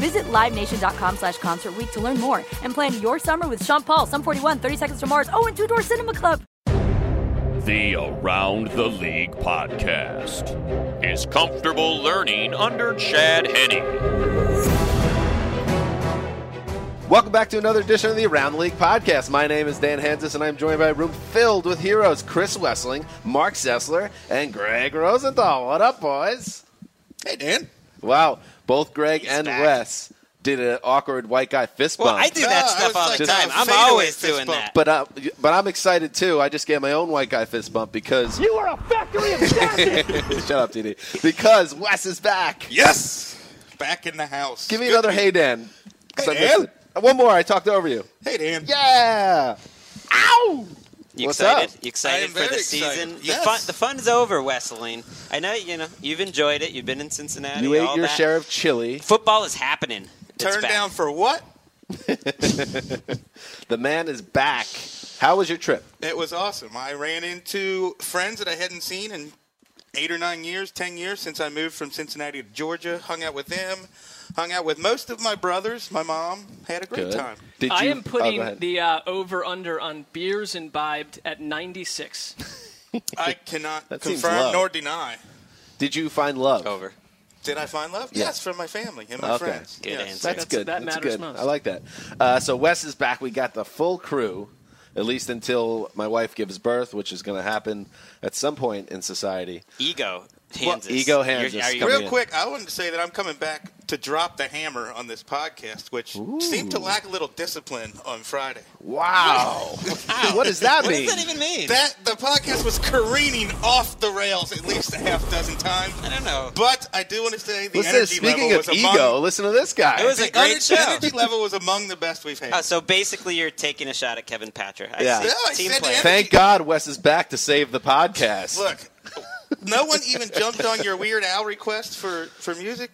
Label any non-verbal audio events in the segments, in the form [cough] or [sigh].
Visit LiveNation.com slash Concert Week to learn more and plan your summer with Sean Paul, Sum 41, 30 Seconds to Mars, oh, and Two Door Cinema Club. The Around the League podcast is comfortable learning under Chad Henne. Welcome back to another edition of the Around the League podcast. My name is Dan Hanzus, and I'm joined by a room filled with heroes Chris Wesseling, Marc Sessler, and Gregg Rosenthal. What up, boys? Hey, Dan. Wow, both Gregg He's and back. Wes did an awkward white guy fist bump. Well, I do that No, stuff all the time. I'm always doing bump. that. but uh, but I'm excited too. I just gave my own white guy fist bump because You are a factory of [laughs] assassins! shut up, TD. Because Wes is back. Yes. Back in the house. Give me Good another hey Dan. 'Cause Hey, Dan. One more. I talked over you. Hey, Dan. Yeah. Ow. You What's excited? up? You excited I am for the very season? excited. The fun, the fun's over, Wesseling. I know you know you've enjoyed it. You've been in Cincinnati. You ate all your that. share of chili. Football is happening. It's Turned down for what? [laughs] The man is back. How was your trip? It was awesome. I ran into friends that I hadn't seen in eight or nine years, ten years since I moved from Cincinnati to Georgia. Hung out with them. Hung out with most of my brothers. My mom had a great Good. time. Did I you- am oh, putting ahead. the uh, over under on beers imbibed at 96. [laughs] I cannot confirm nor deny. Did you find love? over. Did I find love? Yeah. Yes, from my family and my Okay. friends. Good yes. answer. That's, That's- good. that That's matters good. most. I like that. Uh, so Wes is back. We got the full crew, at least until my wife gives birth, which is going to happen at some point in society. Ego. Well, Hands ego hands You're, us are you- coming Real in. quick, I wanted to say that I'm coming back to drop the hammer on this podcast, which seemed to lack a little discipline on Friday. Wow. what does that What mean? does that even mean? That the podcast was careening off the rails at least a half dozen times. I don't know. But I do want to say the Listen, energy speaking level of was ego, among listen to this guy. It was the a great energy, show. energy level was among the best we've had. Oh, so basically, you're taking a shot at Kevin Patrick. I Yeah. see. Yeah, I Team said player. Thank God Wes is back to save the podcast. Look, no one even jumped on your Weird Al request for, for music.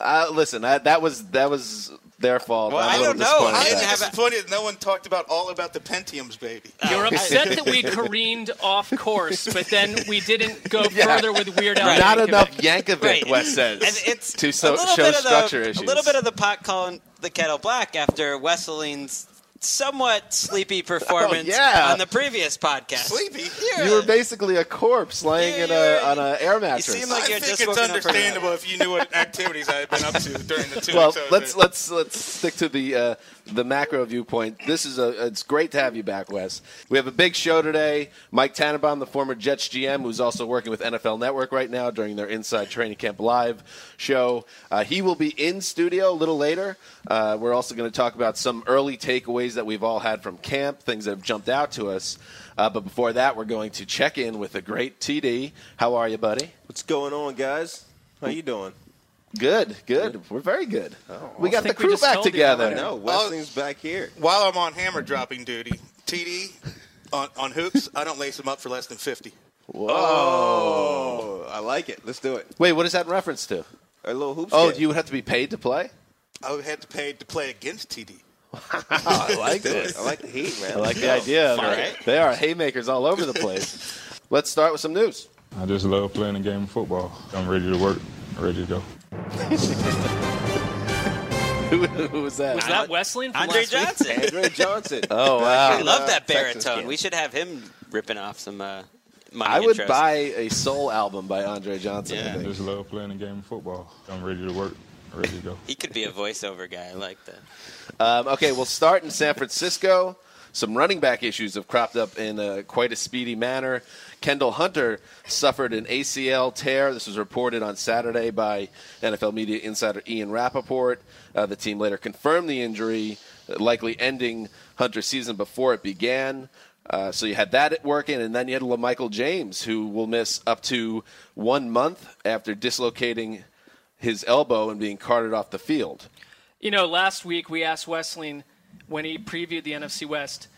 Uh, listen, that, that was that was their fault. Well, I'm a I little don't know. I with didn't have a- disappointed that no one talked about all about the Pentiums, baby. [laughs] You're upset that we [laughs] careened off course, but then we didn't go [laughs] Yeah. further with Weird Al. Not Yankovic. enough Yankovic, Right. Wes says, And it's to so, show structure the, issues. A little bit of the pot calling the kettle black after Wesseling's somewhat sleepy performance Oh, yeah. on the previous podcast. Sleepy? you were basically a corpse laying You- in you a on an air mattress. You seem like I you're think just it's woken up from understandable if you knew what activities I had been up to during the two well, weeks let's let's let's stick to the uh, the macro viewpoint. This is a it's great to have you back, Wes. We have a big show today. Mike Tannenbaum, the former Jets GM, who's also working with NFL Network right now during their Inside Training Camp Live show. Uh, he will be in studio a little later. Uh, we're also going to talk about some early takeaways that we've all had from camp, things that have jumped out to us. Uh, but before that, we're going to check in with a great TD. How are you, buddy? What's going on, guys? How you doing? Good, good. We're very good. Oh, we got the crew back together. that I know oh, Wesley's back here. While I'm on hammer dropping duty, TD on, on hoops, I don't lace them up for less than 50. Oh, I like it. Let's do it. Wait, what is that in reference to? A little hoops. Oh, game. you would have to be paid to play? I had to pay to play against TD. [laughs] I like this. I like the heat, man. I like the idea. of it. right. They are haymakers all over the place. [laughs] Let's start with some news. I just love playing the game of football. I'm ready to work, I'm ready to go. [laughs] Who, who was that? Was that Wesseling from Andre last week? Johnson. Andre Johnson. [laughs] Oh wow! I love that baritone. We should have him ripping off some uh, money. I would intros. buy a soul album by Andre Johnson. I Yeah. I just love playing the game of football. I'm ready to work, ready to go. He could be a voiceover guy. I like that. Um, okay, we'll start in San Francisco. Some running back issues have cropped up in uh, quite a speedy manner. Kendall Hunter suffered an ACL tear. This was reported on Saturday by NFL media insider Ian Rapoport. Uh, the team later confirmed the injury, uh, likely ending Hunter's season before it began. Uh, so you had that working, and then you had LaMichael James, who will miss up to one month after dislocating his elbow and being carted off the field. You know, last week we asked Wesseling when he previewed the NFC West,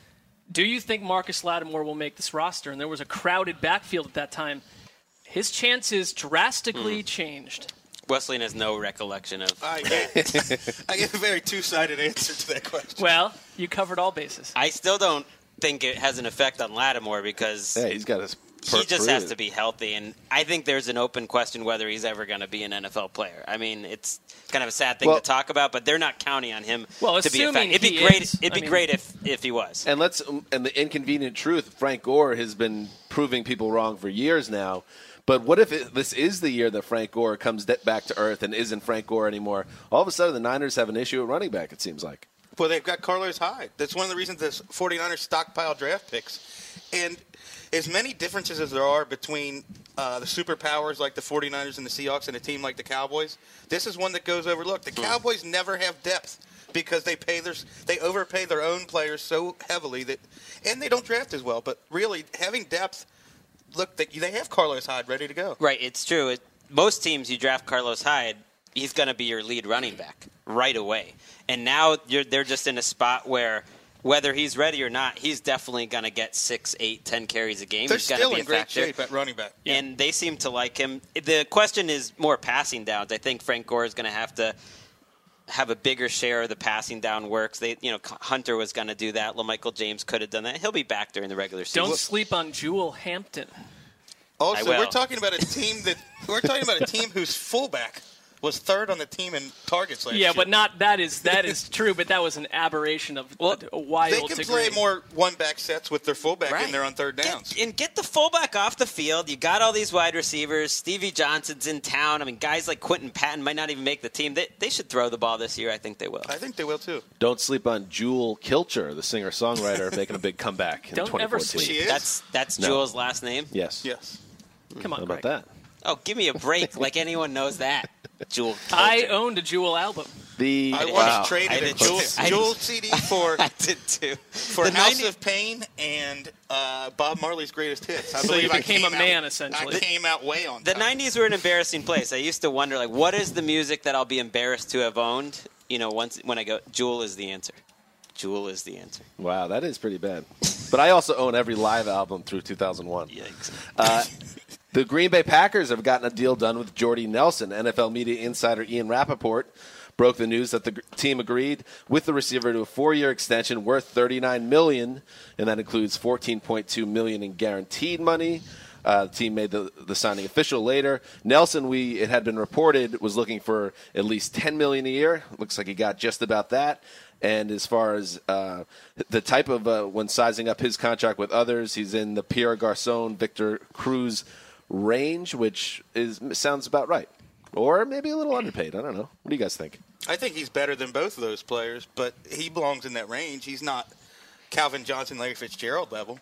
do you think Marcus Lattimore will make this roster? And there was a crowded backfield at that time. His chances drastically hmm. changed. Wesseling has no recollection of. I get, I get a very two-sided answer to that question. Well, you covered all bases. I still don't think it has an effect on Lattimore because Yeah, he's got his. He just has to be healthy, and I think there's an open question whether he's ever going to be an NFL player. I mean, it's kind of a sad thing Well- to talk about, but they're not counting on him Well, to be assuming effective. It'd be great. is, it'd I be mean- great if if he was. And let's and the inconvenient truth, Frank Gore has been proving people wrong for years now. But what if it, this is the year that Frank Gore comes de- back to earth and isn't Frank Gore anymore? All of a sudden, the Niners have an issue at running back. It seems like. Well, they've got Carlos Hyde. That's one of the reasons the 49ers stockpile draft picks. And as many differences as there are between uh, the superpowers like the 49ers and the Seahawks and a team like the Cowboys, this is one that goes overlooked. The Cowboys never have depth because they pay their they overpay their own players so heavily that and they don't draft as well. But really, having depth, look, they, they have Carlos Hyde ready to go. Right, it's true. It, most teams, you draft Carlos Hyde, he's going to be your lead running back right away. And now you're, they're just in a spot where whether he's ready or not, he's definitely going to get six, eight, ten carries a game. They're he's still be in a great factor. shape at running back. And they seem to like him. The question is more passing downs. I think Frank Gore is going to have to have a bigger share of the passing down works. They, you know, Hunter was going to do that. LaMichael James could have done that. He'll be back during the regular season. Don't sleep on Jewel Hampton. Oh, also, we're talking about a team that we're talking about a team whose fullback was third on the team in targets last Yeah, year. Yeah, but not that is that is [laughs] true, but that was an aberration of a, a wild They can degree. play more one-back sets with their fullback Right. in there on third downs. Get, and get the fullback off the field. You got all these wide receivers. Stevie Johnson's in town. I mean, guys like Quinton Patton might not even make the team. They, they should throw the ball this year. I think they will. I think they will too. Don't sleep on Jewel Kilcher, the singer songwriter, making a big comeback in Don't ever sleep. She is. That's that's No. Jewel's last name. Yes. yes. Come on, How about Gregg. that? Oh, give me a break! like anyone knows that. Jewel. I owned a Jewel album. The I once wow. traded I a Jewel, Jewel. CD [laughs] for I did too. for The House 90 of Pain and uh, Bob Marley's greatest hits. I So believe you I became came a man, out, essentially. I came out way on The top. '90s were an embarrassing place. I used to wonder, like, what is the music that I'll be embarrassed to have owned? You know, once when I go, Jewel is the answer. Jewel is the answer. Wow, that is pretty bad. But I also own every live album through 2001. Yikes. Uh, the Green Bay Packers have gotten a deal done with Jordy Nelson. NFL media insider Ian Rapoport broke the news that the team agreed with the receiver to a four-year extension worth 39 million, and that includes 14.2 million in guaranteed money. Uh, the team made the, the signing official later. Nelson, we it had been reported was looking for at least 10 million a year. Looks like he got just about that. And as far as uh, the type of uh, when sizing up his contract with others, he's in the Pierre Garcon, Victor Cruz range, which is sounds about right, or maybe a little underpaid. I don't know. What do you guys think? I think he's better than both of those players, but he belongs in that range. He's not Calvin Johnson, Larry Fitzgerald level.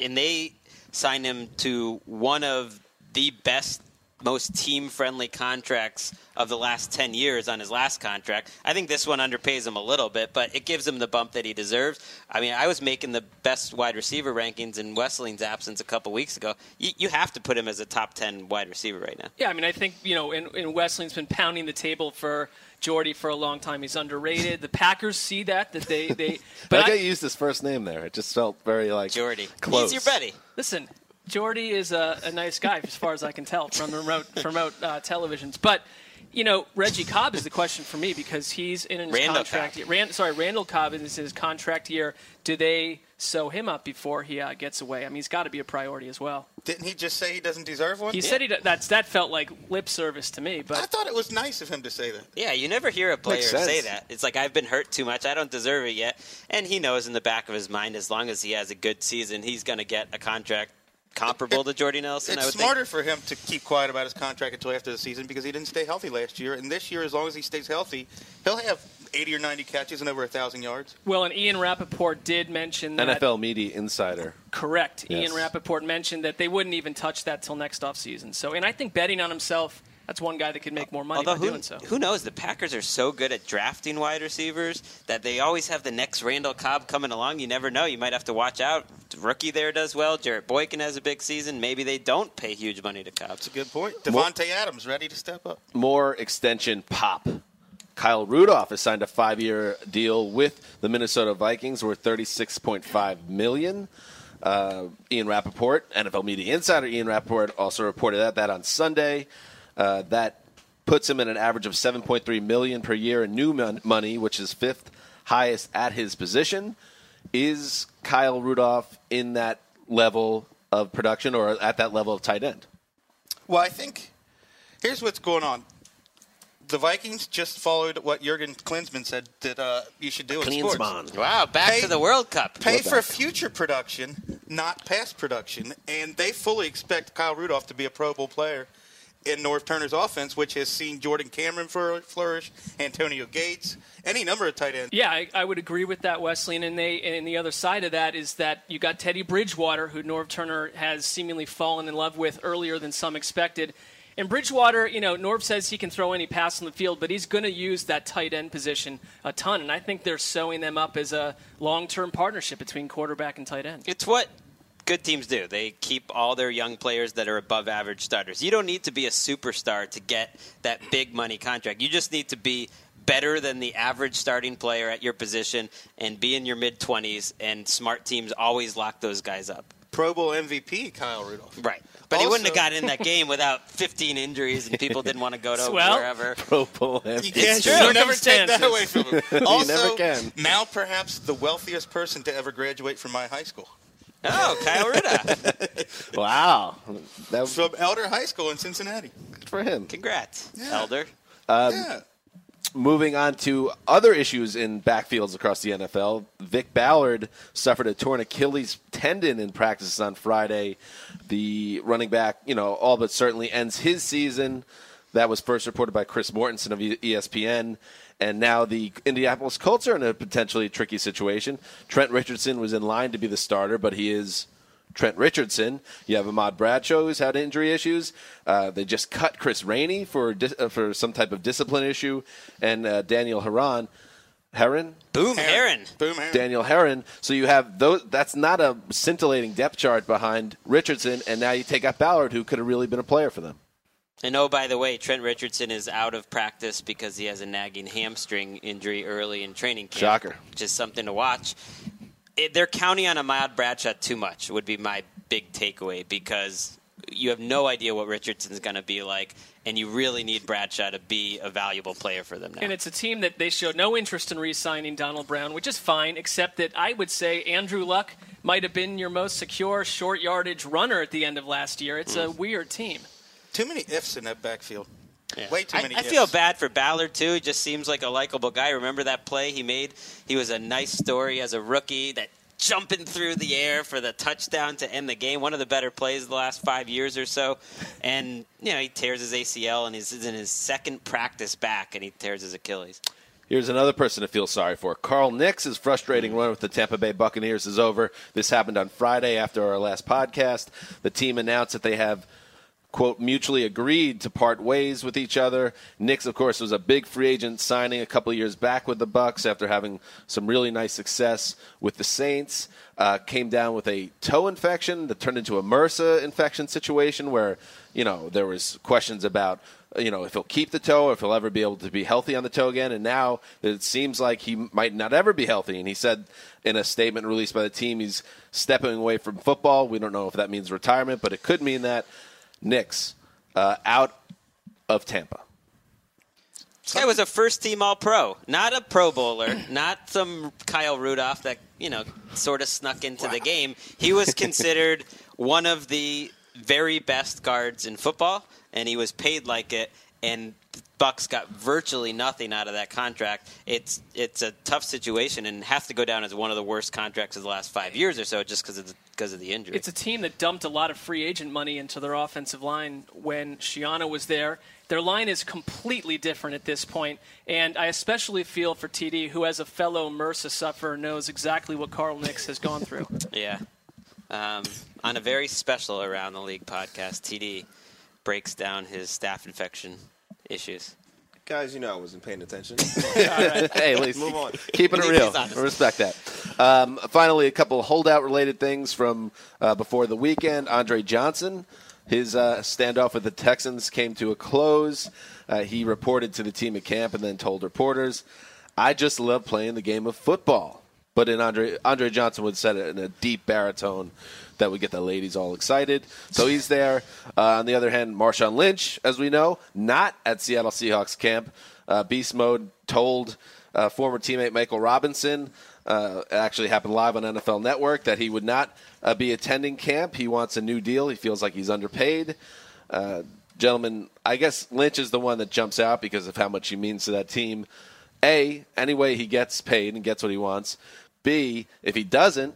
and they signed him to one of the best, most team-friendly contracts of the last ten years on his last contract. I think this one underpays him a little bit, but it gives him the bump that he deserves. I mean, I was making the best wide receiver rankings in Wesseling's absence a couple weeks ago. You, you have to put him as a top ten wide receiver right now. Yeah, I mean, I think you know, and, and Wesseling's been pounding the table for Jordy for a long time. He's underrated. The Packers see that that they they. [laughs] But But I I, got used his first name there. It just felt very like Jordy, Close. he's your buddy. listen, Jordy is a, a nice guy as far as I can tell from remote remote uh, televisions. But You know, Reggie Cobb is the question for me because he's in his Randall contract. Cobb. Rand, sorry, Randall Cobb is in his contract year. Do they sew him up before he uh, gets away? I mean, he's got to be a priority as well. Didn't he just say he doesn't deserve one? He said he that's that felt like lip service to me, But I thought it was nice of him to say that. Yeah, you never hear a player say that. It's like I've been hurt too much. I don't deserve it yet. And he knows in the back of his mind, as long as he has a good season, he's going to get a contract comparable to Jordy Nelson. I It's would smarter think. for him to keep quiet about his contract until after the season because he didn't stay healthy last year. And this year, as long as he stays healthy, he'll have 80 or 90 catches and over a thousand yards. well, and Ian Rapoport did mention that. NFL media insider. Correct. Yes. Ian Rapoport mentioned that they wouldn't even touch that till next offseason. So, and I think betting on himself, that's one guy that could make more money Although by who, doing so. who knows? The Packers are so good at drafting wide receivers that they always have the next Randall Cobb coming along. You never know. You might have to watch out. The rookie there does well. Jarrett Boykin has a big season. Maybe they don't pay huge money to Cobb. That's a good point. Davante Adams ready to step up. more extension pop. Kyle Rudolph has signed a five-year deal with the Minnesota Vikings worth thirty-six point five million. Uh, Ian Rapoport, NFL media insider Ian Rapoport, also reported that that on Sunday. Uh, that puts him at an average of seven point three million per year in new mon- money, which is fifth highest at his position. Is Kyle Rudolph in that level of production or at that level of tight end? Well, I think here's what's going on. The Vikings just followed what Jurgen Klinsmann said that uh, you should do in sports. Wow, back Pay- to the World Cup. Pay Love for that. future production, not past production, and they fully expect Kyle Rudolph to be a Pro Bowl player in Norv Turner's offense, which has seen Jordan Cameron flourish, Antonio Gates, any number of tight ends. Yeah, I, I would agree with that, Wesley. And, they, and the other side of that is that you got Teddy Bridgewater, who Norv Turner has seemingly fallen in love with earlier than some expected. And Bridgewater, you know, Norv says he can throw any pass on the field, but he's going to use that tight end position a ton. And I think they're sewing them up as a long term partnership between quarterback and tight end. It's what good teams do. They keep all their young players that are above average starters. You don't need to be a superstar to get that big money contract. You just need to be better than the average starting player at your position and be in your mid 20s and smart teams always lock those guys up. Pro Bowl MVP, Kyle Rudolph. Right. But he wouldn't have Also- gotten in that [laughs] game without 15 injuries and people didn't want to go to [laughs] Well- wherever. Pro Bowl MVP. You can't true. you never take that away from him. [laughs] Also, never can. now perhaps the wealthiest person to ever graduate from my high school. Oh, Kyle Rudolph. [laughs] Wow, that was From Elder High School in Cincinnati. good for him. Congrats, Elder. Um, yeah. Moving on to other issues in backfields across the NFL, Vick Ballard suffered a torn Achilles tendon in practice on Friday. The running back, you know, all but certainly ends his season. That was first reported by Chris Mortensen of ESPN. And now the Indianapolis Colts are in a potentially tricky situation. Trent Richardson was in line to be the starter, but he is Trent Richardson. You have Ahmad Bradshaw, who's had injury issues. Uh, they just cut Chris Rainey for dis- uh, for some type of discipline issue, and uh, Daniel Herron, Herron, Boom, Herron. Boom, Herron. Daniel Herron. So you have those. That's not a scintillating depth chart behind Richardson, and now you take out Ballard, who could have really been a player for them. And oh, by the way, Trent Richardson is out of practice because he has a nagging hamstring injury early in training camp. Shocker. Which is something to watch. It, they're counting on Ahmad Bradshaw too much, would be my big takeaway, because you have no idea what Richardson's going to be like, and you really need Bradshaw to be a valuable player for them now. And it's a team that they showed no interest in re signing Donald Brown, which is fine, except that I would say Andrew Luck might have been your most secure short yardage runner at the end of last year. It's a hmm. weird team. Too many ifs in that backfield. Yeah. Way too I- many I, ifs. feel bad for Ballard too. He just seems like a likable guy. Remember that play he made? He was a nice story as a rookie that jumping through the air for the touchdown to end the game. One of the better plays of the last five years or so. And you know he tears his ACL and he's in his second practice back and he tears his Achilles. Here's another person to feel sorry for. Carl Nicks' frustrating run with the Tampa Bay Buccaneers is over. This happened on Friday after our last podcast. The team announced that they have quote mutually agreed to part ways with each other. Nicks, of course, was a big free agent signing a couple years back with the Bucks after having some really nice success with the Saints. Uh, came down with a toe infection that turned into a MRSA infection situation where you know there was questions about you know if he'll keep the toe if he'll ever be able to be healthy on the toe again. And now it seems like he might not ever be healthy. And he said in a statement released by the team he's stepping away from football. We don't know if that means retirement, but it could mean that. Nicks uh, out of Tampa. This guy was a first team All Pro, not a Pro Bowler, not some Kyle Rudolph that you know sort of snuck into the game. He was considered [laughs] one of the very best guards in football, and he was paid like it. And Bucks got virtually nothing out of that contract. It's it's a tough situation and has to go down as one of the worst contracts of the last five years or so, just because of the, because of the injury. It's a team that dumped a lot of free agent money into their offensive line when Schiano was there. Their line is completely different at this point, and I especially feel for TD, who, as a fellow MRSA sufferer, knows exactly what Carl Nicks has gone through. [laughs] Yeah. Um, on a very special Around the League podcast, TD breaks down his staph infection issues. Guys, you know I wasn't paying attention. [laughs] hey, at least Move on. keeping it real. I respect that. Um, finally, a couple holdout related things from uh, before the weekend. Andre Johnson, his uh, standoff with the Texans came to a close. Uh, he reported to the team at camp and then told reporters, "I just love playing the game of football." But in Andre Andre Johnson would say it in a deep baritone that would get the ladies all excited. So he's there. Uh, on the other hand, Marshawn Lynch, as we know, not at Seattle Seahawks camp. Uh, Beast Mode told uh, former teammate Michael Robinson, uh, it actually happened live on NFL Network, that he would not uh, be attending camp. He wants a new deal. He feels like he's underpaid. Uh, gentlemen, I guess Lynch is the one that jumps out because of how much he means to that team. A, anyway, he gets paid and gets what he wants. B, if he doesn't,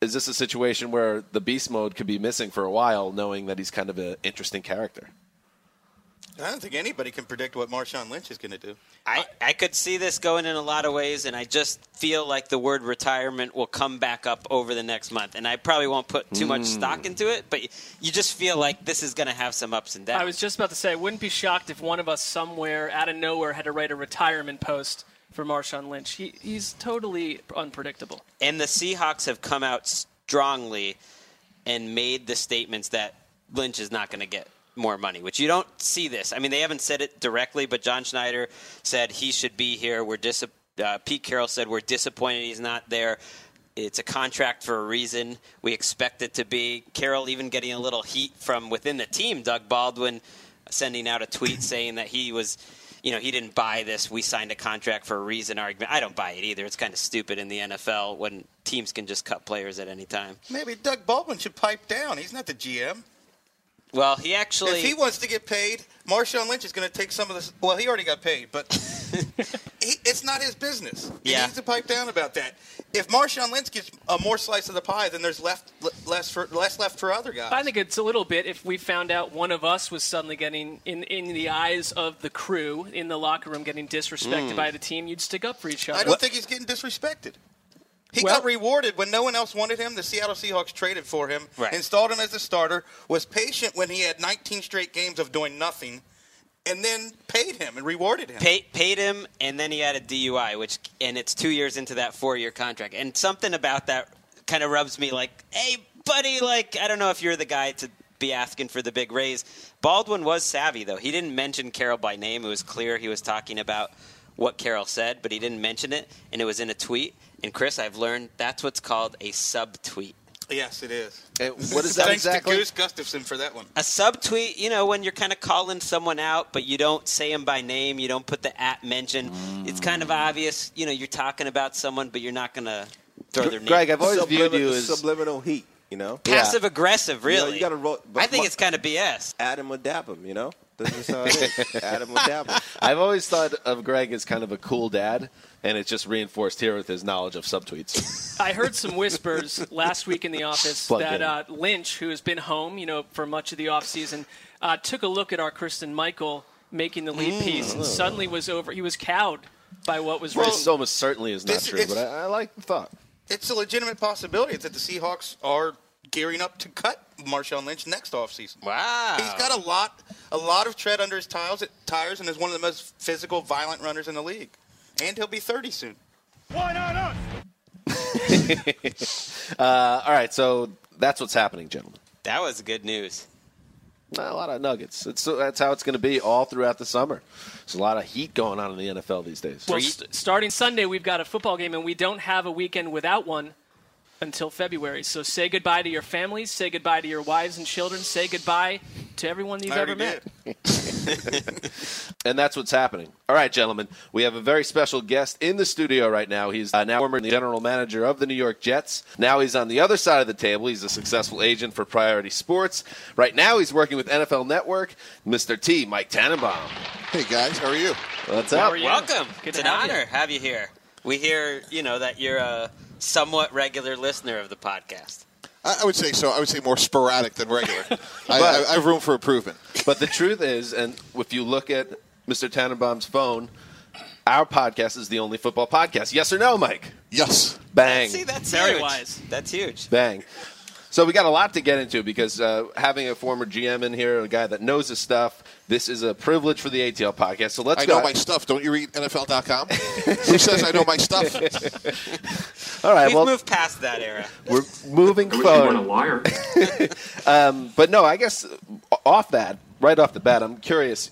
is this a situation where the beast mode could be missing for a while, knowing that he's kind of an interesting character? I don't think anybody can predict what Marshawn Lynch is going to do. I, I could see this going in a lot of ways, and I just feel like the word retirement will come back up over the next month. And I probably won't put too much hmm. stock into it, but you just feel like this is going to have some ups and downs. I was just about to say, I wouldn't be shocked if one of us somewhere out of nowhere had to write a retirement post for Marshawn Lynch. He, he's totally unpredictable. And the Seahawks have come out strongly and made the statements that Lynch is not going to get more money, which you don't see this. I mean, they haven't said it directly, but John Schneider said he should be here. We're dis- uh, Pete Carroll said we're disappointed he's not there. It's a contract for a reason. We expect it to be. Carroll even getting a little heat from within the team. Doug Baldwin sending out a tweet saying that he was you know, he didn't buy this. We signed a contract for a reason argument. I don't buy it either. It's kind of stupid in the NFL when teams can just cut players at any time. Maybe Doug Baldwin should pipe down. He's not the GM. Well, he actually. If he wants to get paid, Marshawn Lynch is going to take some of this. Well, he already got paid, but [laughs] he, it's not his business. He Yeah. needs to pipe down about that. If Marshawn Lynch gets a more slice of the pie, then there's left less for less left for other guys. I think it's a little bit if we found out one of us was suddenly getting in in the eyes of the crew in the locker room getting disrespected Mm. by the team, you'd stick up for each other. I don't think he's getting disrespected. He Well- got rewarded when no one else wanted him. The Seattle Seahawks traded for him, Right. installed him as a starter, was patient when he had 19 straight games of doing nothing, and then paid him and rewarded him. Pay, paid him, and then he had a DUI, which and it's two years into that four-year contract. And something about that kind of rubs me like, hey, buddy, like I don't know if you're the guy to be asking for the big raise. Baldwin was savvy though; he didn't mention Carroll by name. It was clear he was talking about what Carroll said, but he didn't mention it, and it was in a tweet. And Chris, I've learned that's what's called a subtweet. Yes, it is. what is that Thanks exactly? to Goose Gustafson for that one. A subtweet, you know, when you're kind of calling someone out, but you don't say them by name, you don't put the at mention. It's kind of obvious, you know, you're talking about someone, but you're not going to throw their name. Gregg, I've always viewed Sublimin- you as subliminal heat. You know, passive aggressive, You know, really. you gotta roll- I think but- it's kind of BS. add him or dab him. You know, that's just how it is. add him or dab him. [laughs] I've always thought of Gregg as kind of a cool dad, and it's just reinforced here with his knowledge of subtweets. I heard some whispers [laughs] last week in the office Plug that uh, Lynch, who has been home, you know, for much of the offseason, uh, took a look at our Kristen Michael making the lead piece and suddenly was over. He was cowed by what was written. this almost certainly is not This- true, but I, I like the thought. It's a legitimate possibility that the Seahawks are gearing up to cut Marshawn Lynch next offseason. Wow. He's got a lot, a lot of tread under his tires, tires, and is one of the most physical, violent runners in the league. And he'll be 30 soon. Why not us? [laughs] Uh, all right, so that's what's happening, gentlemen. That was good news. Not a lot of nuggets. It's, that's how it's going to be all throughout the summer. There's a lot of heat going on in the NFL these days. Well, st- starting Sunday, we've got a football game, and we don't have a weekend without one until February. So say goodbye to your families, say goodbye to your wives and children, say goodbye to everyone you've I ever met. [laughs] and that's what's happening. All right, gentlemen, we have a very special guest in the studio right now. He's uh, now former general manager of the New York Jets. Now he's on the other side of the table. He's a successful agent for Priority Sports. Right now, he's working with NFL Network. Mr. T, Mike Tannenbaum. Hey guys, how are you? What's How up? are you? Welcome. Good it's to an have you. honor have you here. We hear, you know, that you're a somewhat regular listener of the podcast. I, I would say so. I would say more sporadic than regular. [laughs] I, But- I, I have room for improvement. But the truth is, and if you look at Mr. Tannenbaum's phone, our podcast is the only football podcast. Yes or no, Mike? Yes. Bang. See, that's Very huge. wise. That's huge. Bang. So we got a lot to get into because uh, having a former GM in here, a guy that knows his stuff, this is a privilege for the ATL podcast. So let's I go. know my stuff. Don't you read NFL.com? Who says I know my stuff? [laughs] All right, We've well, moved past that era. we're moving forward. liar. [laughs] Um, but no, I guess uh, off that, right off the bat, I'm curious.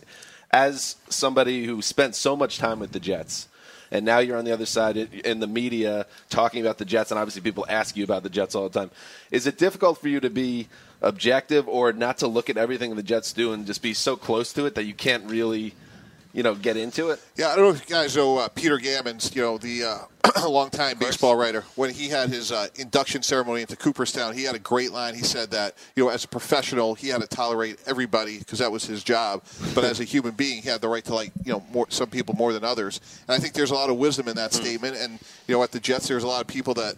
As somebody who spent so much time with the Jets, and now you're on the other side in the media talking about the Jets, and obviously people ask you about the Jets all the time. Is it difficult for you to be objective or not to look at everything the Jets do and just be so close to it that you can't really, you know, get into it? Yeah, I don't know if you guys know uh, Peter Gammons, you know, the uh, [clears throat] longtime baseball writer. When he had his uh, induction ceremony into Cooperstown, he had a great line. He said that, you know, as a professional, he had to tolerate everybody because that was his job. But as a human being, he had the right to like, you know, more, some people more than others. And I think there's a lot of wisdom in that statement. And, you know, at the Jets, there's a lot of people that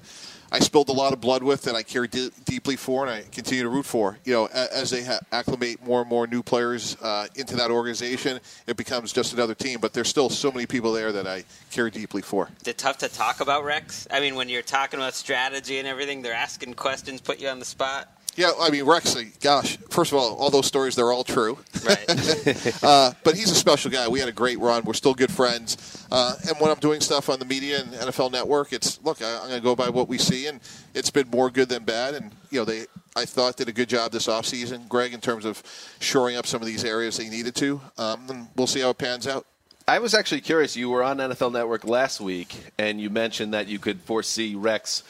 I spilled a lot of blood with that I care de- deeply for and I continue to root for. You know, as they ha- acclimate more and more new players uh, into that organization, it becomes just another team. But there's still so many people there that I care deeply for. Is it tough to talk about Rex? I mean, when you're talking about strategy and everything, they're asking questions, put you on the spot. Yeah, I mean Rex. Gosh, first of all, all those stories they're all true. Right. [laughs] uh, but he's a special guy. We had a great run. We're still good friends. Uh, and when I'm doing stuff on the media and NFL Network, it's look. I, I'm going to go by what we see, and it's been more good than bad. And you know, they I thought did a good job this offseason, Gregg, in terms of shoring up some of these areas they needed to. Um, and we'll see how it pans out. I was actually curious. You were on NFL Network last week, and you mentioned that you could foresee Rex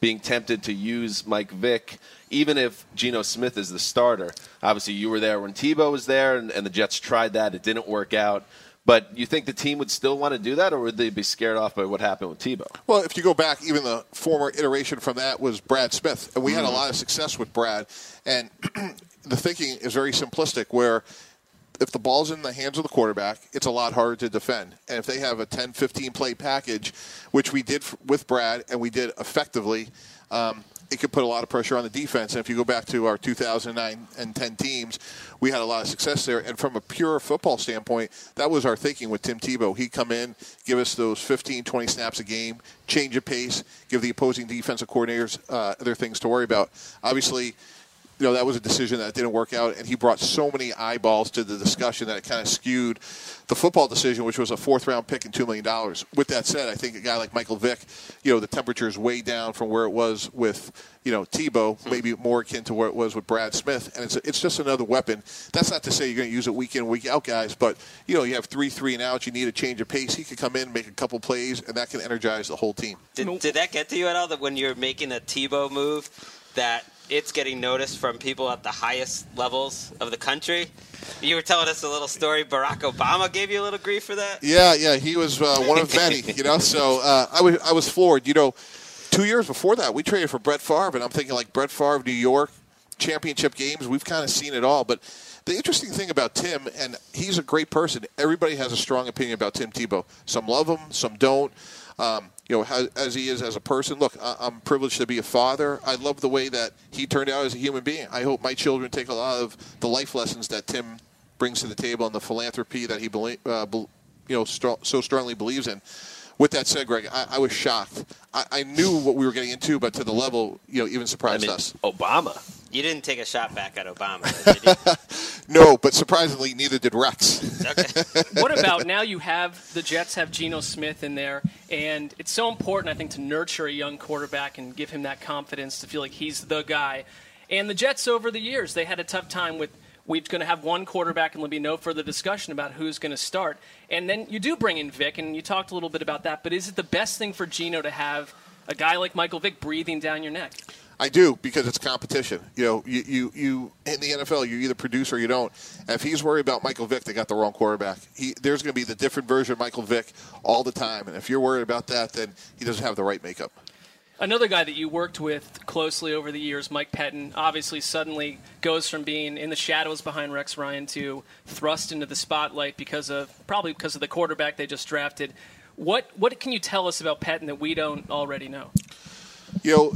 being tempted to use Mike Vick, even if Geno Smith is the starter. Obviously, you were there when Tebow was there, and, and the Jets tried that. It didn't work out. But you think the team would still want to do that, or would they be scared off by what happened with Tebow? Well, if you go back, even the former iteration from that was Brad Smith, and we had a hmm. lot of success with Brad. And [clears throat] the thinking is very simplistic, where if the ball's in the hands of the quarterback, it's a lot harder to defend. And if they have a 10, 15 play package, which we did with Brad and we did effectively, um, it could put a lot of pressure on the defense. And if you go back to our 2009 and 10 teams, we had a lot of success there. And from a pure football standpoint, that was our thinking with Tim Tebow. He'd come in, give us those 15, 20 snaps a game, change of pace, give the opposing defensive coordinators uh, other things to worry about. Obviously, you know that was a decision that didn't work out, and he brought so many eyeballs to the discussion that it kind of skewed the football decision, which was a fourth round pick and two million dollars. With that said, I think a guy like Michael Vick, you know, the temperature is way down from where it was with you know Tebow, hmm. maybe more akin to where it was with Brad Smith, and it's it's just another weapon. That's not to say you're going to use it week in week out, guys, but you know you have three three and outs, you need a change of pace. He could come in, make a couple plays, and that can energize the whole team. Did, did that get to you at all? That when you're making a Tebow move, that it's getting noticed from people at the highest levels of the country? You were telling us a little story. Barack Obama gave you a little grief for that. Yeah, yeah, he was uh, one of many, [laughs] you know. So uh, I was I was floored. You know, two years before that, we traded for Brett Favre, and I'm thinking like Brett Favre, New York, championship games. We've kind of seen it all. But the interesting thing about Tim, and he's a great person. Everybody has a strong opinion about Tim Tebow. Some love him, some don't. Um, you know, how, as he is as a person. Look, I, I'm privileged to be a father. I love the way that he turned out as a human being. I hope my children take a lot of the life lessons that Tim brings to the table and the philanthropy that he, uh, you know, so strongly believes in. With that said, Gregg, I, I was shocked. I, I knew what we were getting into, but to the level, you know, even surprised us. Obama. You didn't take a shot back at Obama. did you? [laughs] No, but surprisingly, neither did Rex. [laughs] what about now you have the Jets have Geno Smith in there, and it's so important, I think, to nurture a young quarterback and give him that confidence to feel like he's the guy. And the Jets, over the years, they had a tough time with we're going to have one quarterback and there'll be no further discussion about who's going to start. And then you do bring in Vick, and you talked a little bit about that, but is it the best thing for Geno to have a guy like Michael Vick breathing down your neck? I do because it's competition. You know, you, you, you in the NFL, you either produce or you don't. And if he's worried about Michael Vick, they got the wrong quarterback. He, there's going to be the different version of Michael Vick all the time. And if you're worried about that, then he doesn't have the right makeup. Another guy that you worked with closely over the years, Mike Pettine, obviously suddenly goes from being in the shadows behind Rex Ryan to thrust into the spotlight because of probably because of the quarterback they just drafted. What what can you tell us about Pettine that we don't already know? you know,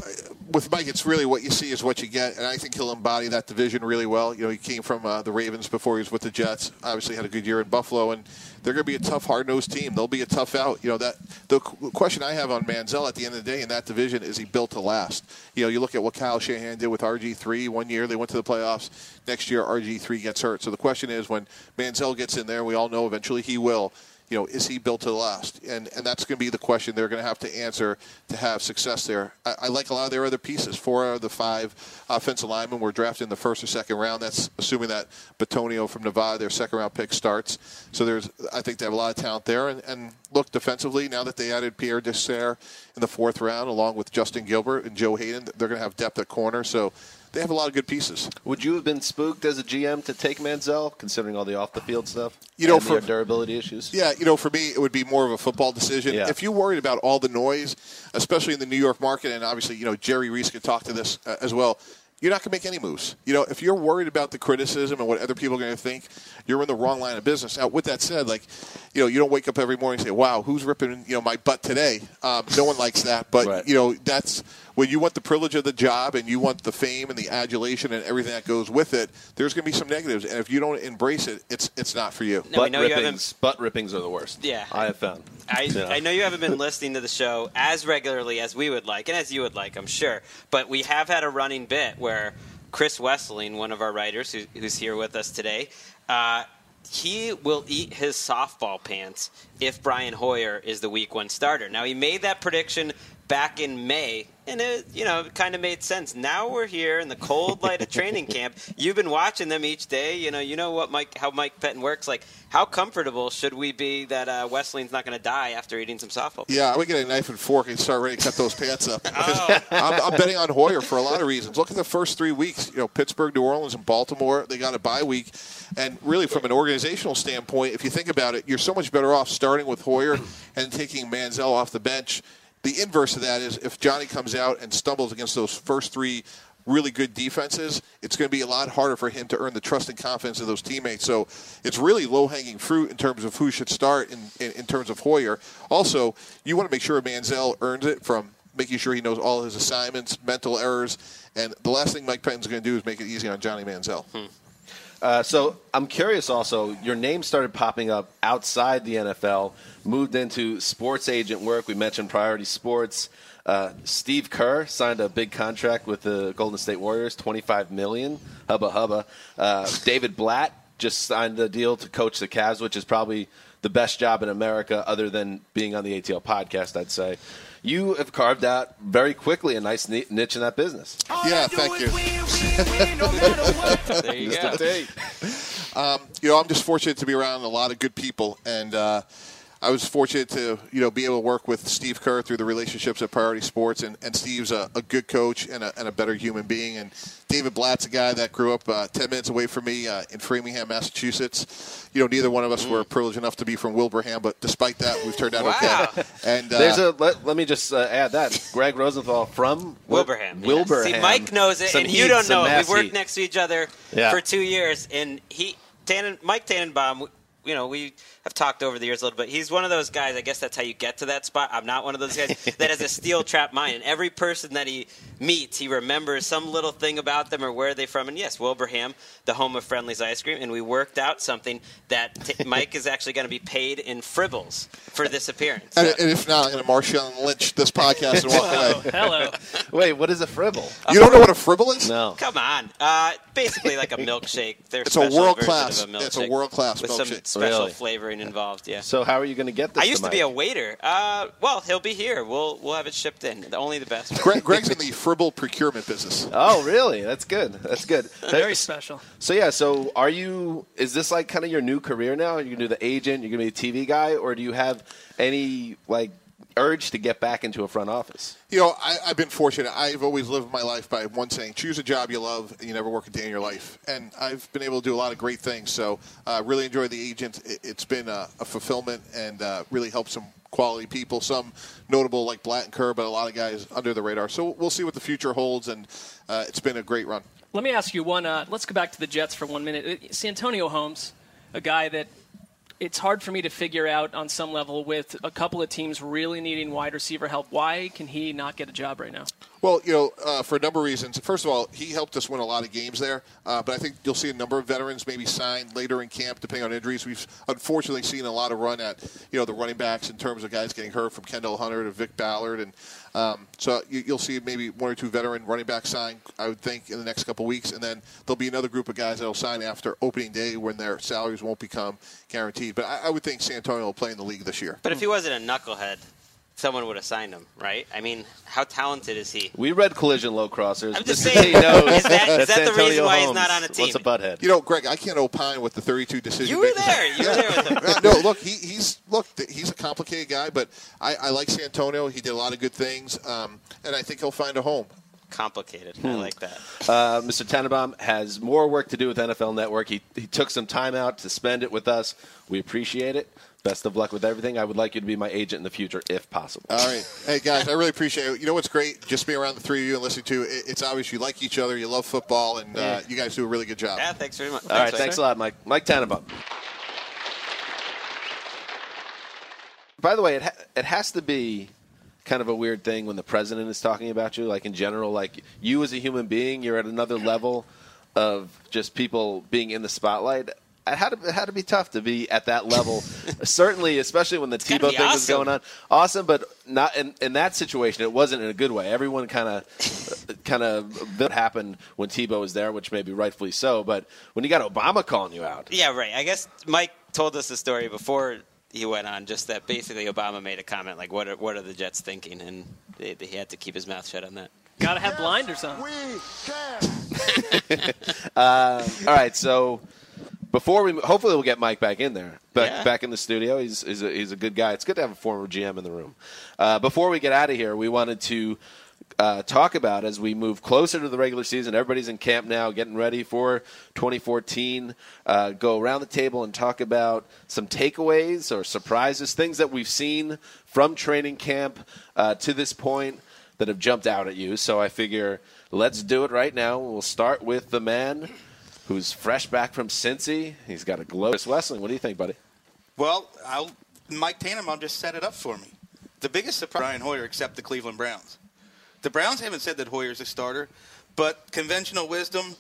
with Mike, it's really what you see is what you get, and I think he'll embody that division really well. You know, he came from uh, the Ravens before he was with the Jets. Obviously, had a good year in Buffalo, and they're going to be a tough, hard-nosed team. They'll be a tough out. You know, that the question I have on Manziel at the end of the day in that division is he built to last. You know, you look at what Kyle Shanahan did with RG three one year; they went to the playoffs. Next year, RG three gets hurt. So the question is, when Manziel gets in there, we all know eventually he will you know, is he built to last? And and that's going to be the question they're going to have to answer to have success there. I, I, like a lot of their other pieces. Four out of the five offensive linemen were drafted in the first or second round. That's assuming that Bitonio from Nevada, their second round pick, starts. So there's, I think they have a lot of talent there. And, and look defensively now that they added Pierre Desir in the fourth round, along with Justin Gilbert and Joe Haden, they're going to have depth at corner. So they have a lot of good pieces. Would you have been spooked as a GM to take Manziel, considering all the off the field stuff? You know, for durability issues. Yeah, you know, for me, it would be more of a football decision. Yeah. If you're worried about all the noise, especially in the New York market, and obviously, you know, Jerry Reese could talk to this uh, as well. You're not going to make any moves. You know, if you're worried about the criticism and what other people are going to think, you're in the wrong line of business. Now, with that said, like, you know, you don't wake up every morning and say, "Wow, who's ripping you know my butt today?" Um, no one likes that, but Right. you know, that's when you want the privilege of the job and you want the fame and the adulation and everything that goes with it. There's going to be some negatives, and if you don't embrace it, it's it's not for you. No, butt know you butt rippings are the worst. Yeah. I have found. I, Yeah. I know you haven't been listening to the show as regularly as we would like and as you would like, I'm sure. But we have had a running bit where Chris Wesseling, one of our writers who, who's here with us today, uh, he will eat his softball pants if Brian Hoyer is the week one starter. Now, he made that prediction back in May, and it, you know, it kind of made sense. Now we're here in the cold light of training camp. [laughs] You've been watching them each day. You know, you know what Mike, how Mike Pettine works. Like, how comfortable should we be that uh, Wesley's not going to die after eating some softball? Yeah, I would get a knife and fork and start ready to cut those pants up. [laughs] Oh. [laughs] I'm, I'm betting on Hoyer for a lot of reasons. Look at the first three weeks. You know, Pittsburgh, New Orleans, and Baltimore. They got a bye week, and really, from an organizational standpoint, if you think about it, you're so much better off starting with Hoyer [clears throat] and taking Manziel off the bench. The inverse of that is if Johnny comes out and stumbles against those first three really good defenses, it's going to be a lot harder for him to earn the trust and confidence of those teammates. So it's really low hanging fruit in terms of who should start in, in, in terms of Hoyer. Also, you want to make sure Manziel earns it from making sure he knows all his assignments, mental errors, and the last thing Mike Pettine's going to do is make it easy on Johnny Manziel. Hmm. Uh, so I'm curious. Also, your name started popping up outside the NFL. Moved into sports agent work. We mentioned Priority Sports. Uh, Steve Kerr signed a big contract with the Golden State Warriors, 25 million. Hubba hubba. Uh, David Blatt just signed a deal to coach the Cavs, which is probably the best job in America, other than being on the ATL podcast. I'd say. You have carved out very quickly a nice niche in that business. Yeah, thank you. [laughs] There you go. [laughs] Um, you know, I'm just fortunate to be around a lot of good people, and uh, I was fortunate to you know be able to work with Steve Kerr through the relationships at Priority Sports, and, and Steve's a, a good coach and a, and a better human being, and David Blatt's a guy that grew up uh, 10 minutes away from me uh, in Framingham, Massachusetts. You know, neither one of us were privileged enough to be from Wilbraham, but despite that, we've turned out Wow. okay. And uh, There's a let, let me just uh, add that Gregg Rosenthal from Wilbraham. yeah. Wilbraham. See, Mike knows it, Some and you don't know it. We've worked heat. next to each other Yeah. for two years, and he, Tannen, Mike Tannenbaum, you know, we have talked over the years a little bit. He's one of those guys. I guess that's how you get to that spot. I'm not one of those guys [laughs] that has a steel trap mind. And every person that he meets, he remembers some little thing about them or where they're from. And yes, Wilbraham, the home of Friendly's ice cream, and we worked out something that t- [laughs] Mike is actually going to be paid in fribbles for this appearance. and, and if not, I'm going to Marshawn Lynch this podcast and walk away. Hello. [laughs] Wait, what is a fribble? You don't know what a fribble is? No. Come on. Uh, basically like a milkshake. Their It's a world class. A it's a world class milkshake. Special Really? flavoring involved. Yeah. So how are you going to get this? I used to be a waiter. Uh, well, he'll be here. We'll we'll have it shipped in. Only the best. Gregg, Gregg's in the fribble procurement business. Oh, really? That's good. That's good. [laughs] Very special. So yeah, so are you? Is this like kind of your new career now? Are you gonna do the agent? You're gonna be a TV guy, or do you have any like urge to get back into a front office? You know, I, I've been fortunate. I've always lived my life by one saying: choose a job you love, and you never work a day in your life. And I've been able to do a lot of great things. So, uh, really enjoy the agent. It, it's been a, a fulfillment and uh, really helped some quality people. Some notable like Blatt and Kerr, but a lot of guys under the radar. So we'll see what the future holds. And uh, it's been a great run. Let me ask you one. Uh, let's go back to the Jets for one minute. Uh, Santonio Holmes, a guy that it's hard for me to figure out on some level with a couple of teams really needing wide receiver help. Why can he not get a job right now? Well, you know, uh, for a number of reasons. First of all, he helped us win a lot of games there, uh, but I think you'll see a number of veterans maybe signed later in camp, depending on injuries. We've unfortunately seen a lot of run at you know the running backs in terms of guys getting hurt, from Kendall Hunter to Vick Ballard, and um, so you, will see maybe one or two veteran running backs sign. I would think in the next couple of weeks, and then there'll be another group of guys that'll sign after opening day when their salaries won't become guaranteed. But I, I would think Santonio will play in the league this year. But if he wasn't a knucklehead, someone would have signed him, right? I mean, how talented is he? We read Collision Low Crossers. I'm just saying, he knows is that, is that the Antonio reason why he's not on a team? What's a butthead? You know, Gregg, I can't opine with the 32 decision. You were there. You were there with him. [laughs] no, look, he, he's look, he's a complicated guy, but I, I like Santonio. He did a lot of good things, um, and I think he'll find a home. Complicated. Hmm. I like that. Uh, Mr. Tannenbaum has more work to do with NFL Network. He, he took some time out to spend it with us. We appreciate it. Best of luck with everything. I would like you to be my agent in the future, if possible. All right. Hey, guys, I really appreciate it. You know what's great? Just being around the three of you and listening to it, it's obvious you like each other, you love football, and uh, you guys do a really good job. Yeah, thanks very much. All right, thanks a lot, Mike. Mike Tannenbaum. By the way, it ha- it has to be kind of a weird thing when the president is talking about you. Like in general, like you as a human being, you're at another level of just people being in the spotlight. It had to, it had to be tough to be at that level. [laughs] Certainly, especially when the gotta Tebow be thing was going on. Awesome, but not in, in that situation. It wasn't in a good way. Everyone kind of, [laughs] kind of, that happened when Tebow was there, which maybe rightfully so. But when you got Obama calling you out, Yeah, right. I guess Mike told us the story before he went on, just that basically Obama made a comment like, "What are what are the Jets thinking?" and they, he had to keep his mouth shut on that. Got to have blinders [laughs] on. Uh, all right, so before we, hopefully, we'll get Mike back in there, back, Yeah. back in the studio. He's he's a, he's a good guy. It's good to have a former GM in the room. Uh, before we get out of here, we wanted to uh, talk about as we move closer to the regular season. Everybody's in camp now, getting ready for 2014. Uh, go around the table and talk about some takeaways or surprises, things that we've seen from training camp uh, to this point that have jumped out at you. So I figure let's do it right now. We'll start with the man who's fresh back from Cincy. He's got a glow. Chris Wesseling, what do you think, buddy? Well, I'll, Mike Tannenbaum just set it up for me. The biggest surprise, Brian Hoyer, except the Cleveland Browns. The Browns haven't said that Hoyer's a starter, but conventional wisdom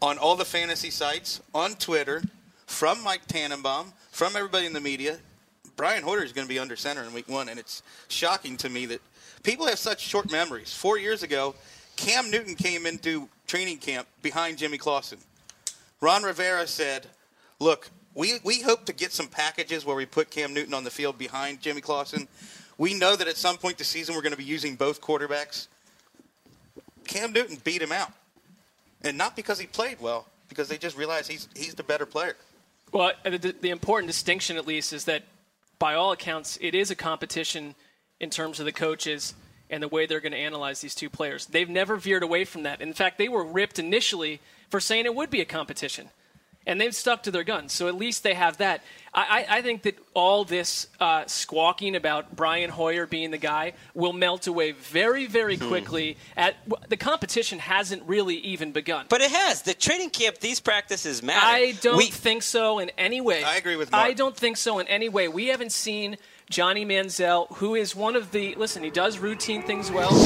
on all the fantasy sites, on Twitter, from Mike Tannenbaum, from everybody in the media, Brian Hoyer is going to be under center in week one, and it's shocking to me that people have such short memories. Four years ago, Cam Newton came into training camp behind Jimmy Clausen. Ron Rivera said, "Look, we we hope to get some packages where we put Cam Newton on the field behind Jimmy Clausen. We know that at some point this season we're going to be using both quarterbacks. Cam Newton beat him out, and not because he played well, because they just realized he's he's the better player. Well, the, the important distinction, at least, is that by all accounts, it is a competition in terms of the coaches and the way they're going to analyze these two players. They've never veered away from that. In fact, they were ripped initially for saying it would be a competition. And they've stuck to their guns, so at least they have that. I, I, I think that all this uh, squawking about Brian Hoyer being the guy will melt away very, very Hmm. quickly. At the competition hasn't really even begun. But it has. The training camp, these practices matter. I don't We- think so in any way. I agree with Marc. I don't think so in any way. We haven't seen Johnny Manziel, who is one of the listen. He does routine things well. [laughs]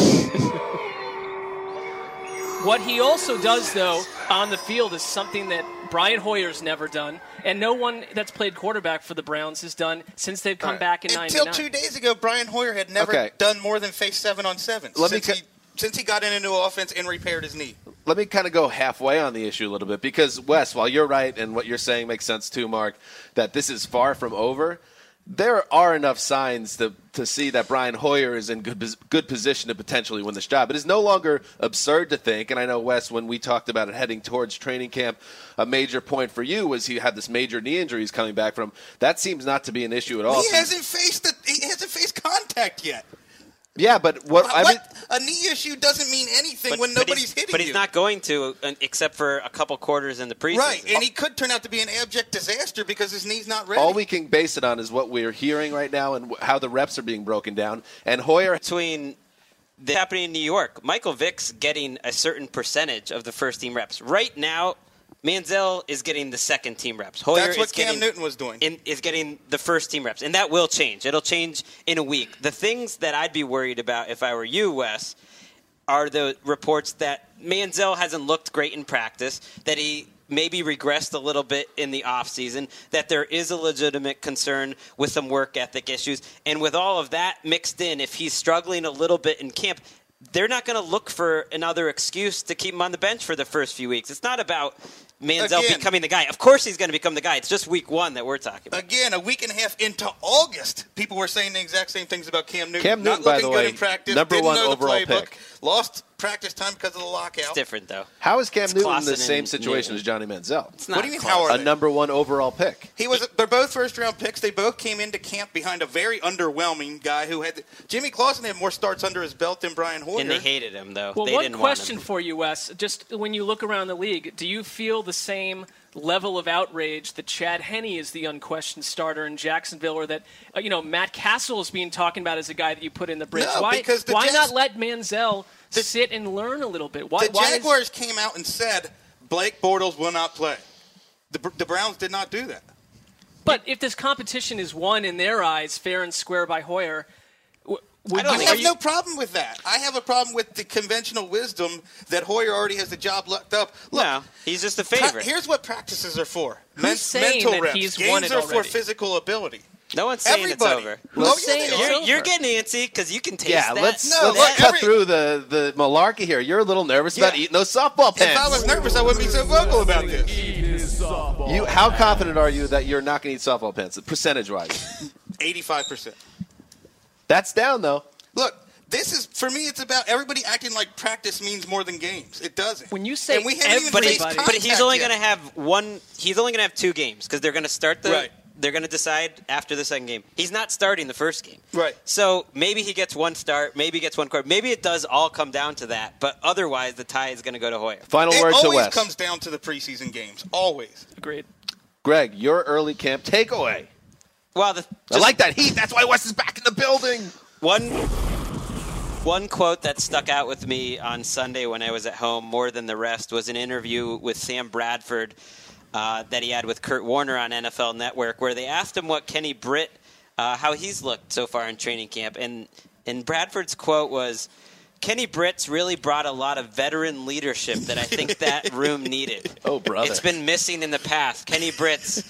what he also does, though, on the field is something that Brian Hoyer's never done, and no one that's played quarterback for the Browns has done since they've come back in Until '99. two days ago, Brian Hoyer had never Okay. done more than face seven on seven Let me since, ca- he, since he got in a new offense and repaired his knee. Let me kind of go halfway on the issue a little bit because, Wes, while you're right and what you're saying makes sense too, Marc, that this is far from over, there are enough signs to, to see that Brian Hoyer is in good, good position to potentially win this job. It is no longer absurd to think, and I know, Wes, when we talked about it heading towards training camp, a major point for you was he had this major knee injury he's coming back from. That seems not to be an issue at all. He hasn't faced the, he hasn't faced contact contact yet. Yeah, but what I mean, A knee issue doesn't mean anything But- when but nobody's hitting But you. he's not going to, uh, except for a couple quarters in the preseason. Right, and he could turn out to be an abject disaster because his knee's not ready. all we can base it on is what we're hearing right now and how the reps are being broken down. And Hoyer, between the happening in New York, Michael Vick's getting a certain percentage of the first team reps. Right now, Manziel is getting the second team reps. Hoyer That's what Cam getting, Newton was doing. in, is getting the first team reps, and that will change. It'll change in a week. The things that I'd be worried about if I were you, Wes, are the reports that Manziel hasn't looked great in practice, that he maybe regressed a little bit in the offseason, that there is a legitimate concern with some work ethic issues. And with all of that mixed in, if he's struggling a little bit in camp, they're not going to look for another excuse to keep him on the bench for the first few weeks. It's not about Manziel Again. becoming the guy. Of course he's going to become the guy. It's just week one that we're talking about. Again, a week and a half into August, people were saying the exact same things about Cam Newton. Cam Newton, not by looking the good way, in practice, number didn't one know the overall playbook, pick. lost practice time because of the lockout. It's different, though. how is Cam It's Newton in the same situation Newton. as Johnny Manziel? It's not What do you mean, close. how are they? A number one overall pick. He was. They're both first round picks. They both came into camp behind a very underwhelming guy who had Jimmy Clausen had more starts under his belt than Brian Hoyer. And they hated him, though. Well, they one didn't question want him. for you, Wes. Just when you look around the league, do you feel the same level of outrage that Chad Henne is the unquestioned starter in Jacksonville, or that uh, you know Matt Cassel is being talking about as a guy that you put in the bridge? No, why because the why Jazz- not let Manziel sit and learn a little bit? Why, the why is- Jaguars came out and said Blake Bortles will not play. The, the Browns did not do that. but if this competition is won in their eyes, fair and square by Hoyer, would I, have you, no problem with that. I have a problem with the conventional wisdom that Hoyer already has the job locked up. Look, no, he's just a favorite. Pra- here's what practices are for: Men- mental reps. He's Games are for physical ability. No one's saying Everybody. it's over. Well, oh, yeah, you're, over. you're, getting antsy because you can taste yeah, that. Let's, no, let's cut every... through the, the malarkey here. You're a little nervous yeah. about eating those softball pants. If I was nervous, I wouldn't be so vocal about this. You, how confident are you that you're not going to eat softball pants, percentage-wise? 85%. That's down though. Look, this is for me. It's about everybody acting like practice means more than games. It doesn't. When you say and we haven't even but, Everybody. but he's only going to have one. He's only going to have two games because they're going to start the. Right. They're going to decide after the second game. He's not starting the first game. Right. So maybe he gets one start. Maybe he gets one quarter. Maybe it does all come down to that. But otherwise, the tie is going to go to Hoyer. Final It word to always Wes. comes down to the preseason games. Always. agreed? Gregg, your early camp takeaway. Well, the, I like that heat. That's why Wes is back in the building. one. One quote that stuck out with me on Sunday when I was at home more than the rest was an interview with Sam Bradford uh, that he had with Kurt Warner on NFL Network, where they asked him what Kenny Britt, uh, how he's looked so far in training camp, and and Bradford's quote was. Kenny Britt's really brought a lot of veteran leadership that I think that [laughs] room needed. Oh, brother. It's been missing in the past. Kenny Britt's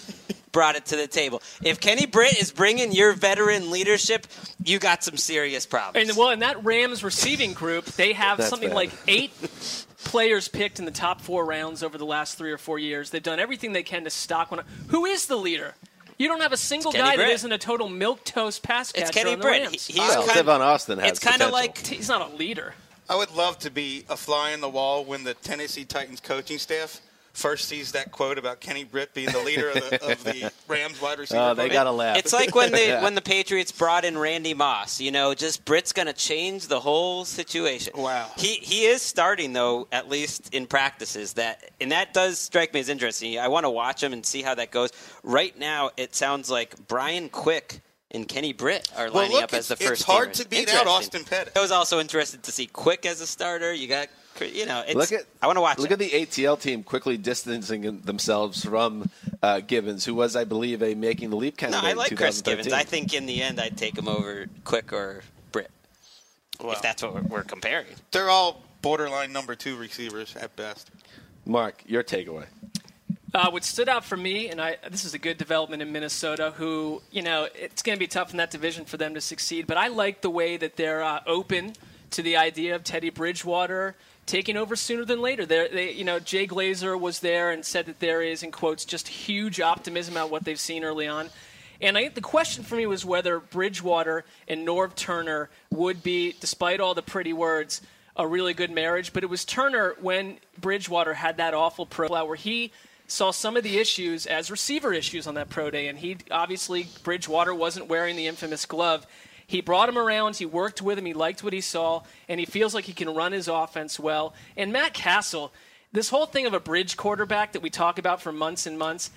brought it to the table. If Kenny Britt is bringing your veteran leadership, you got some serious problems. And well, in that Rams receiving group, they have That's something bad. like eight players picked in the top four rounds over the last three or four years. They've done everything they can to stock one. Who is the leader? You don't have a single guy that Britt. isn't a total milk toast pass catcher It's Kenny on the Britt. Rams. He- he's Well, kind Tavon Austin has It's kind of like He's not a leader. I would love to be a fly in the wall when the Tennessee Titans coaching staff first sees that quote about Kenny Britt being the leader of the, of the [laughs] Rams wide receiver. Oh, they got to laugh. It's like when [laughs] they Yeah. when the Patriots brought in Randy Moss. You know, just Britt's going to change the whole situation. Wow. He he is starting though, at least in practices. That and that does strike me as interesting. I want to watch him and see how that goes. Right now, it sounds like Brian Quick and Kenny Britt are Well, lining look, up as the first. it's hard teamers. to beat out Austin Pettis. I was also interested to see Quick as a starter. You got, you know, it's, look at I want to watch. Look it. at the ATL team quickly distancing themselves from uh, Givens, who was, I believe, a making the leap candidate. No, candidate. I in like Chris 2013. Givens. I think in the end, I'd take him over Quick or Britt. if that's what we're, we're comparing. They're all borderline number two receivers at best. Marc, your takeaway. Uh, what stood out for me, and I, this is a good development in Minnesota, who, you know, it's going to be tough in that division for them to succeed, but I like the way that they're uh, open to the idea of Teddy Bridgewater taking over sooner than later. They're, they, you know, Jay Glazer was there and said that there is, in quotes, just huge optimism about what they've seen early on. And I think the question for me was whether Bridgewater and Norv Turner would be, despite all the pretty words, a really good marriage. But it was Turner when Bridgewater had that awful pro where he saw some of the issues as receiver issues on that pro day. And he obviously, Bridgewater wasn't wearing the infamous glove. He brought him around, he worked with him, he liked what he saw, and he feels like he can run his offense well. And Matt Cassel, this whole thing of a bridge quarterback that we talk about for months and months,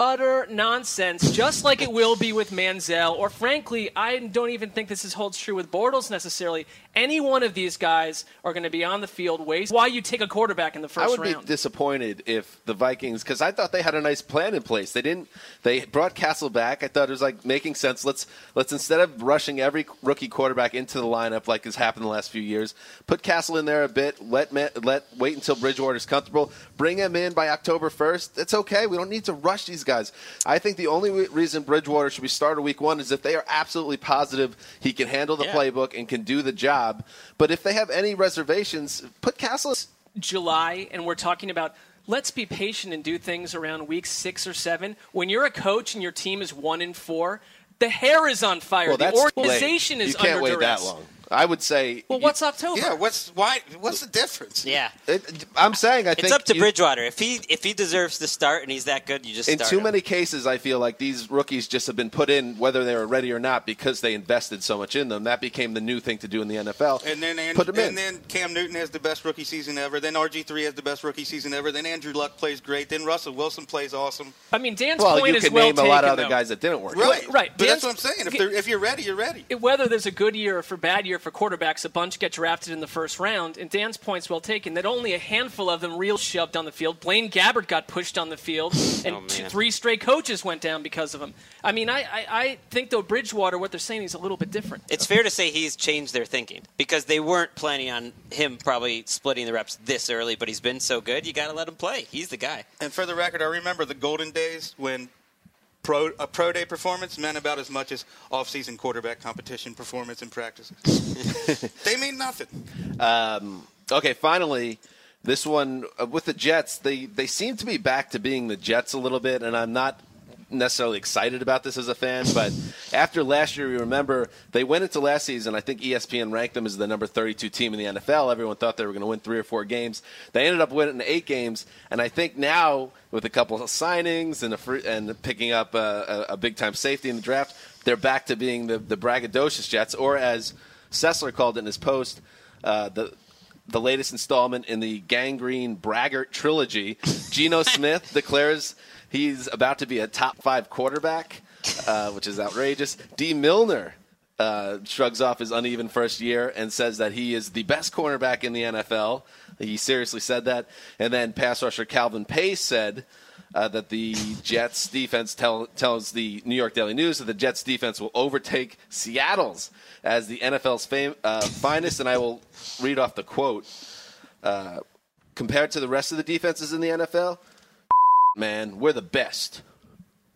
utter nonsense, just like it will be with Manziel, or frankly, I don't even think this is, holds true with Bortles necessarily. Any one of these guys are going to be on the field. Waste why you take a quarterback in the first round? I would round. be disappointed if the Vikings, because I thought they had a nice plan in place. They didn't. They brought Cassel back. I thought it was like making sense. Let's let's instead of rushing every rookie quarterback into the lineup like has happened the last few years, put Cassel in there a bit. Let let wait until Bridgewater's comfortable. Bring him in by October first. It's okay. We don't need to rush these guys. I think the only reason Bridgewater should be started week one is if they are absolutely positive he can handle the Yeah. playbook and can do the job. But if they have any reservations, put Cassel. July, and we're talking about let's be patient and do things around week six or seven. When you're a coach and your team is one and four, the hair is on fire. Well, the organization late. is You can't under wait duress. that long. I would say. Well, what's October? Yeah, what's why? What's the difference? Yeah. It, I'm saying I It's think up to you- Bridgewater. If he if he deserves to start and he's that good, you just In start too him. many cases, I feel like these rookies just have been put in whether they were ready or not because they invested so much in them. That became the new thing to do in the NFL. And then and, put them in. and then Cam Newton has the best rookie season ever. Then RG three has the best rookie season ever. Then Andrew Luck plays great. Then Russell Wilson plays awesome. I mean, Dan's well, point you is can well name taken. a lot of other though. guys that didn't work. Right, right. But that's Dan's- what I'm saying. If, they're, if you're ready, you're ready. whether there's a good year or for bad year for quarterbacks, a bunch get drafted in the first round. And Dan's point's well taken that only a handful of them real shoved on the field. Blaine Gabbert got pushed on the field, [sighs] and Oh, two, man. three straight coaches went down because of him. I mean, I, I, I think though Bridgewater, what they're saying is a little bit different. It's fair to say he's changed their thinking because they weren't planning on him probably splitting the reps this early, but he's been so good, you got to let him play. He's the guy. And for the record, I remember the golden days when pro, a pro day performance meant about as much as off-season quarterback competition performance and practices. [laughs] they mean nothing. Um, okay, finally, this one uh, with the Jets. They they seem to be back to being the Jets a little bit, and I'm not necessarily excited about this as a fan. But after last year, you remember they went into last season. I think ESPN ranked them as the number 32 team in the NFL. Everyone thought they were going to win three or four games. They ended up winning eight games, and I think now with a couple of signings and a free, and picking up a, a, a big time safety in the draft, they're back to being the the braggadocious Jets, or as Sessler called it in his post, uh, the the latest installment in the Gang Green Braggart trilogy. Geno [laughs] Smith declares he's about to be a top five quarterback, uh, which is outrageous. Dee Milner uh, shrugs off his uneven first year and says that he is the best cornerback in the NFL. He seriously said that. And then pass rusher Calvin Pace said uh, that the Jets defense tell, tells the New York Daily News that the Jets defense will overtake Seattle's as the NFL's fam- uh, finest. And I will read off the quote. Uh, compared to the rest of the defenses in the NFL, man, we're the best.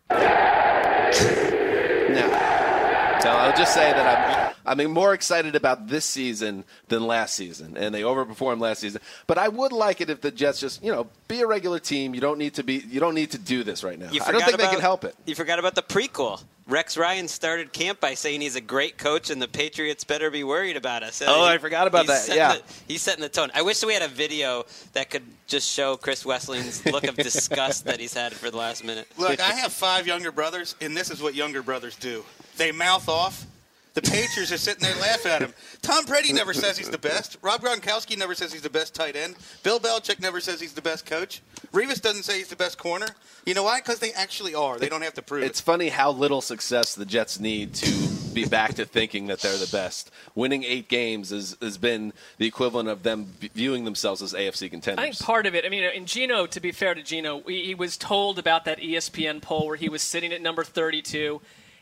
[laughs] Now, so I'll just say that I'm I'm more excited about this season than last season, and they overperformed last season. But I would like it if the Jets just you know be a regular team. You don't need to be you don't need to do this right now. You I don't think they can help it. You forgot about the prequel. Rex Ryan started camp by saying he's a great coach and the Patriots better be worried about us. Oh, I forgot about he's that. Yeah. the- he's setting the tone. I wish we had a video that could just show Chris Wesseling's look of disgust that he's had for the last minute. Look, I have five younger brothers, and this is what younger brothers do. They mouth off. The Patriots are sitting there laughing at him. Tom Brady never says he's the best. Rob Gronkowski never says he's the best tight end. Bill Belichick never says he's the best coach. Revis doesn't say he's the best corner. You know why? Because they actually are. They don't have to prove it. It's it. funny how little success the Jets need to be back to thinking that they're the best. Winning eight games has, has been the equivalent of them viewing themselves as AFC contenders. I think part of it, I mean, in Geno, to be fair to Geno, he, he was told about that ESPN poll where he was sitting at number 32.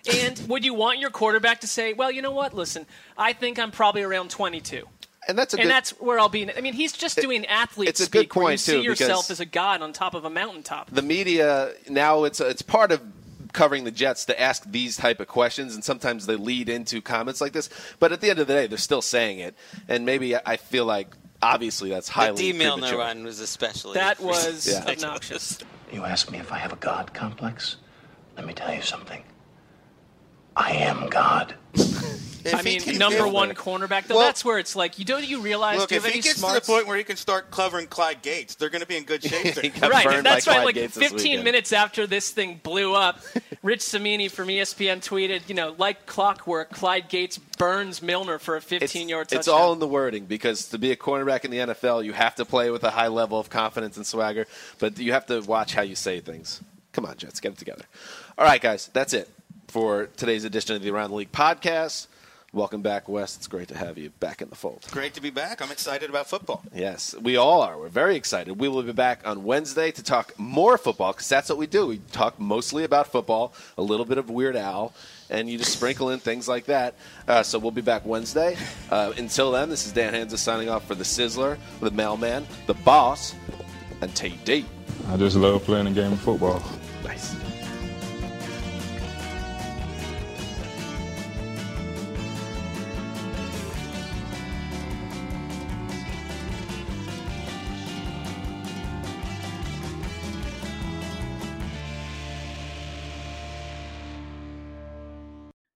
And would you want your quarterback to say, well, you know what, listen, I think I'm probably around 22? And that's a and good- that's where I'll be. I mean, he's just doing athlete it's a speak good where you point, see too, yourself as a god on top of a mountaintop. the media now it's it's part of covering the Jets to ask these type of questions, and sometimes they lead into comments like this. But at the end of the day, they're still saying it, and maybe I feel like obviously that's The highly Dee Milner premature. one was especially. That was [laughs] Yeah. obnoxious. You ask me if I have a God complex? Let me tell you something. I am God. I mean, number if- one cornerback. Though Well- that's where it's like you don't you realize Look, do you if he any gets to the point where he can start covering Clyde Gates, they're going to be in good shape. there. [laughs] right, that's right. Like 15 minutes after this thing blew up, Rich Cimini from ESPN tweeted, you know, like clockwork, Clyde Gates burns Milner for a 15-yard touchdown. It's all in the wording because to be a cornerback in the NFL, you have to play with a high level of confidence and swagger, but you have to watch how you say things. Come on, Jets, get it together. All right, guys, that's it for today's edition of the Around the League podcast. Welcome back, Wes. It's great to have you back in the fold. Great to be back. I'm excited about football. Yes, we all are. We're very excited. We will be back on Wednesday to talk more football because that's what we do. We talk mostly about football, a little bit of Weird Al, and you just sprinkle in things like that. Uh, so we'll be back Wednesday. Uh, until then, this is Dan Hanzus signing off for the Sizzler, the Mailman, the Boss, and TD. I just love playing a game of football. Nice.